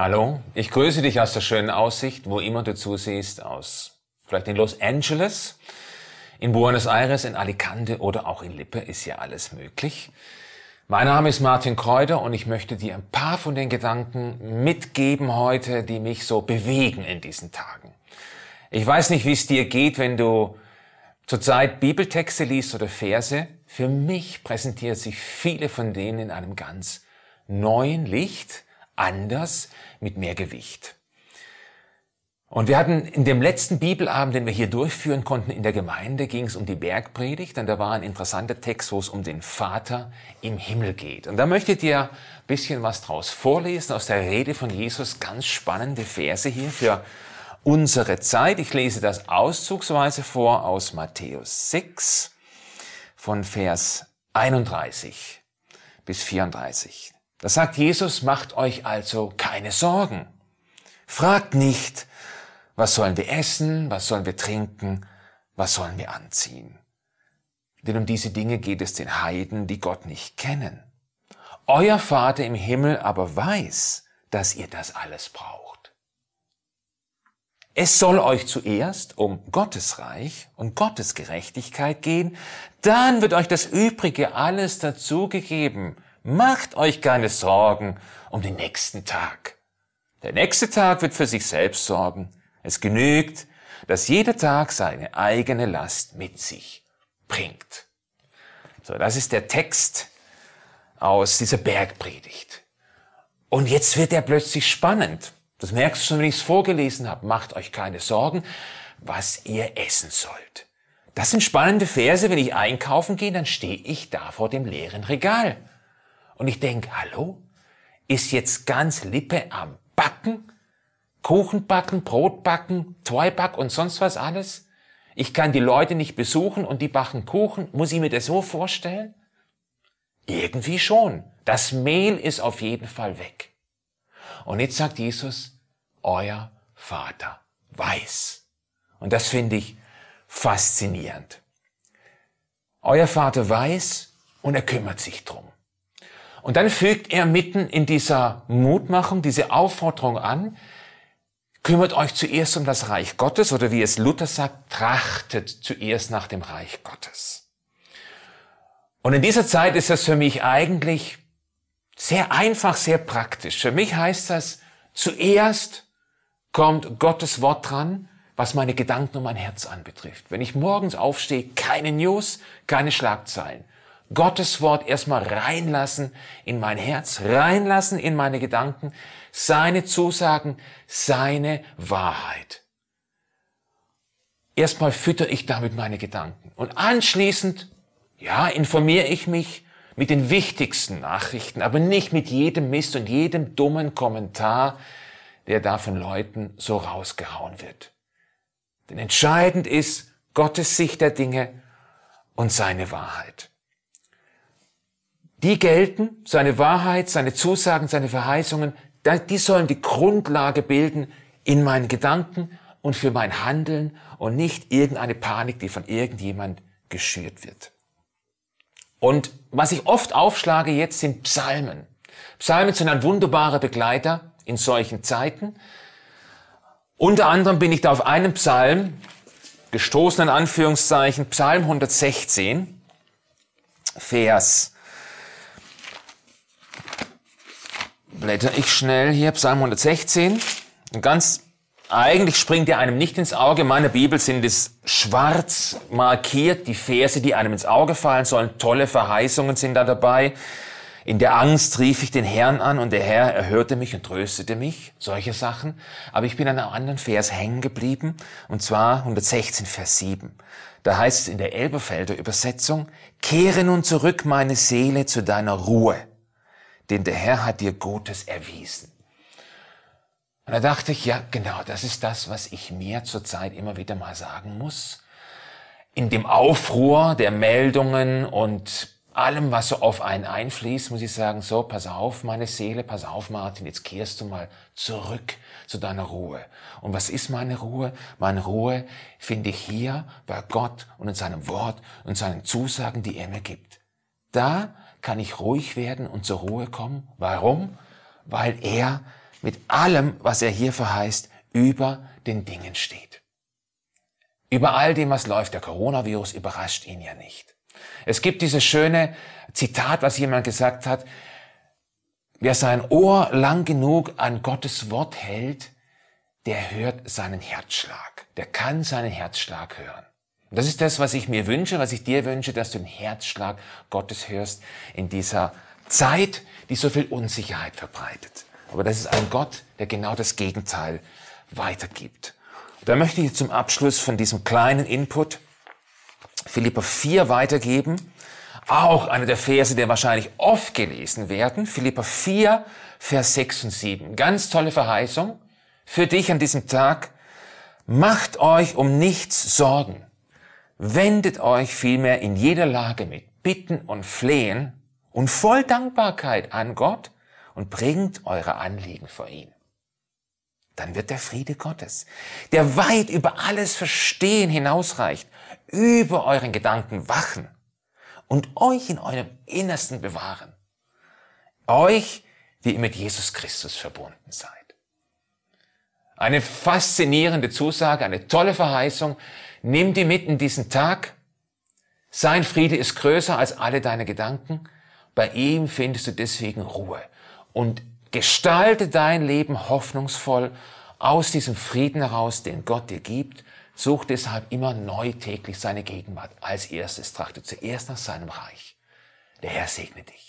Hallo, ich grüße dich aus der schönen Aussicht, wo immer du zusiehst, aus vielleicht in Los Angeles, in Buenos Aires, in Alicante oder auch in Lippe, ist ja alles möglich. Mein Name ist Martin Kräuter und ich möchte dir ein paar von den Gedanken mitgeben heute, die mich so bewegen in diesen Tagen. Ich weiß nicht, wie es dir geht, wenn du zurzeit Bibeltexte liest oder Verse. Für mich präsentiert sich viele von denen in einem ganz neuen Licht, anders, mit mehr Gewicht. Und wir hatten in dem letzten Bibelabend, den wir hier durchführen konnten in der Gemeinde, ging es um die Bergpredigt. Und da war ein interessanter Text, wo es um den Vater im Himmel geht. Und da möchte ich dir ein bisschen was draus vorlesen aus der Rede von Jesus. Ganz spannende Verse hier für unsere Zeit. Ich lese das auszugsweise vor aus Matthäus 6 von Vers 31 bis 34. Da sagt Jesus, macht euch also keine Sorgen. Fragt nicht, was sollen wir essen, was sollen wir trinken, was sollen wir anziehen. Denn um diese Dinge geht es den Heiden, die Gott nicht kennen. Euer Vater im Himmel aber weiß, dass ihr das alles braucht. Es soll euch zuerst um Gottes Reich und Gottes Gerechtigkeit gehen, dann wird euch das Übrige alles dazugegeben, Macht euch keine Sorgen um den nächsten Tag. Der nächste Tag wird für sich selbst sorgen. Es genügt, dass jeder Tag seine eigene Last mit sich bringt. So, das ist der Text aus dieser Bergpredigt. Und jetzt wird er plötzlich spannend. Das merkst du schon, wenn ich es vorgelesen habe. Macht euch keine Sorgen, was ihr essen sollt. Das sind spannende Verse. Wenn ich einkaufen gehe, dann stehe ich da vor dem leeren Regal. Und ich denke, hallo? Ist jetzt ganz Lippe am Backen? Kuchen backen, Brot backen, Zweiback und sonst was alles? Ich kann die Leute nicht besuchen und die backen Kuchen. Muss ich mir das so vorstellen? Irgendwie schon. Das Mehl ist auf jeden Fall weg. Und jetzt sagt Jesus, euer Vater weiß. Und das finde ich faszinierend. Euer Vater weiß und er kümmert sich drum. Und dann fügt er mitten in dieser Mutmachung, diese Aufforderung an, kümmert euch zuerst um das Reich Gottes oder wie es Luther sagt, trachtet zuerst nach dem Reich Gottes. Und in dieser Zeit ist das für mich eigentlich sehr einfach, sehr praktisch. Für mich heißt das, zuerst kommt Gottes Wort dran, was meine Gedanken und mein Herz anbetrifft. Wenn ich morgens aufstehe, keine News, keine Schlagzeilen. Gottes Wort erstmal reinlassen in mein Herz, reinlassen in meine Gedanken, seine Zusagen, seine Wahrheit. Erstmal fütter ich damit meine Gedanken und anschließend, ja, informiere ich mich mit den wichtigsten Nachrichten, aber nicht mit jedem Mist und jedem dummen Kommentar, der da von Leuten so rausgehauen wird. Denn entscheidend ist Gottes Sicht der Dinge und seine Wahrheit die gelten, seine Wahrheit, seine Zusagen, seine Verheißungen, die sollen die Grundlage bilden in meinen Gedanken und für mein Handeln und nicht irgendeine Panik, die von irgendjemand geschürt wird. Und was ich oft aufschlage jetzt sind Psalmen. Psalmen sind ein wunderbarer Begleiter in solchen Zeiten. Unter anderem bin ich da auf einen Psalm gestoßen, in Anführungszeichen, Psalm 116, Vers blätter ich schnell hier, Psalm 116. Und ganz eigentlich springt er einem nicht ins Auge. In meiner Bibel sind es schwarz markiert, die Verse, die einem ins Auge fallen sollen. Tolle Verheißungen sind da dabei. In der Angst rief ich den Herrn an und der Herr erhörte mich und tröstete mich. Solche Sachen. Aber ich bin an einem anderen Vers hängen geblieben. Und zwar 116, Vers 7. Da heißt es in der Elberfelder Übersetzung, Kehre nun zurück, meine Seele, zu deiner Ruhe denn der Herr hat dir Gutes erwiesen. Und da dachte ich, ja, genau, das ist das, was ich mir zurzeit immer wieder mal sagen muss. In dem Aufruhr der Meldungen und allem, was so auf einen einfließt, muss ich sagen, so, pass auf, meine Seele, pass auf, Martin, jetzt kehrst du mal zurück zu deiner Ruhe. Und was ist meine Ruhe? Meine Ruhe finde ich hier bei Gott und in seinem Wort und seinen Zusagen, die er mir gibt. Da kann ich ruhig werden und zur Ruhe kommen. Warum? Weil er mit allem, was er hier verheißt, über den Dingen steht. Über all dem, was läuft, der Coronavirus überrascht ihn ja nicht. Es gibt dieses schöne Zitat, was jemand gesagt hat, wer sein Ohr lang genug an Gottes Wort hält, der hört seinen Herzschlag, der kann seinen Herzschlag hören. Und das ist das, was ich mir wünsche, was ich dir wünsche, dass du den Herzschlag Gottes hörst in dieser Zeit, die so viel Unsicherheit verbreitet. Aber das ist ein Gott, der genau das Gegenteil weitergibt. Da möchte ich zum Abschluss von diesem kleinen Input Philippa 4 weitergeben. Auch einer der Verse, der wahrscheinlich oft gelesen werden. Philippa 4, Vers 6 und 7. Ganz tolle Verheißung für dich an diesem Tag. Macht euch um nichts Sorgen. Wendet euch vielmehr in jeder Lage mit Bitten und Flehen und voll Dankbarkeit an Gott und bringt eure Anliegen vor ihn dann wird der Friede Gottes, der weit über alles Verstehen hinausreicht, über euren Gedanken wachen und euch in eurem Innersten bewahren. Euch, die ihr mit Jesus Christus verbunden seid. Eine faszinierende Zusage, eine tolle Verheißung. Nimm die mit in diesen Tag. Sein Friede ist größer als alle deine Gedanken. Bei ihm findest du deswegen Ruhe. Und Gestalte dein Leben hoffnungsvoll aus diesem Frieden heraus, den Gott dir gibt. Such deshalb immer neu täglich seine Gegenwart. Als erstes trachte zuerst nach seinem Reich. Der Herr segne dich.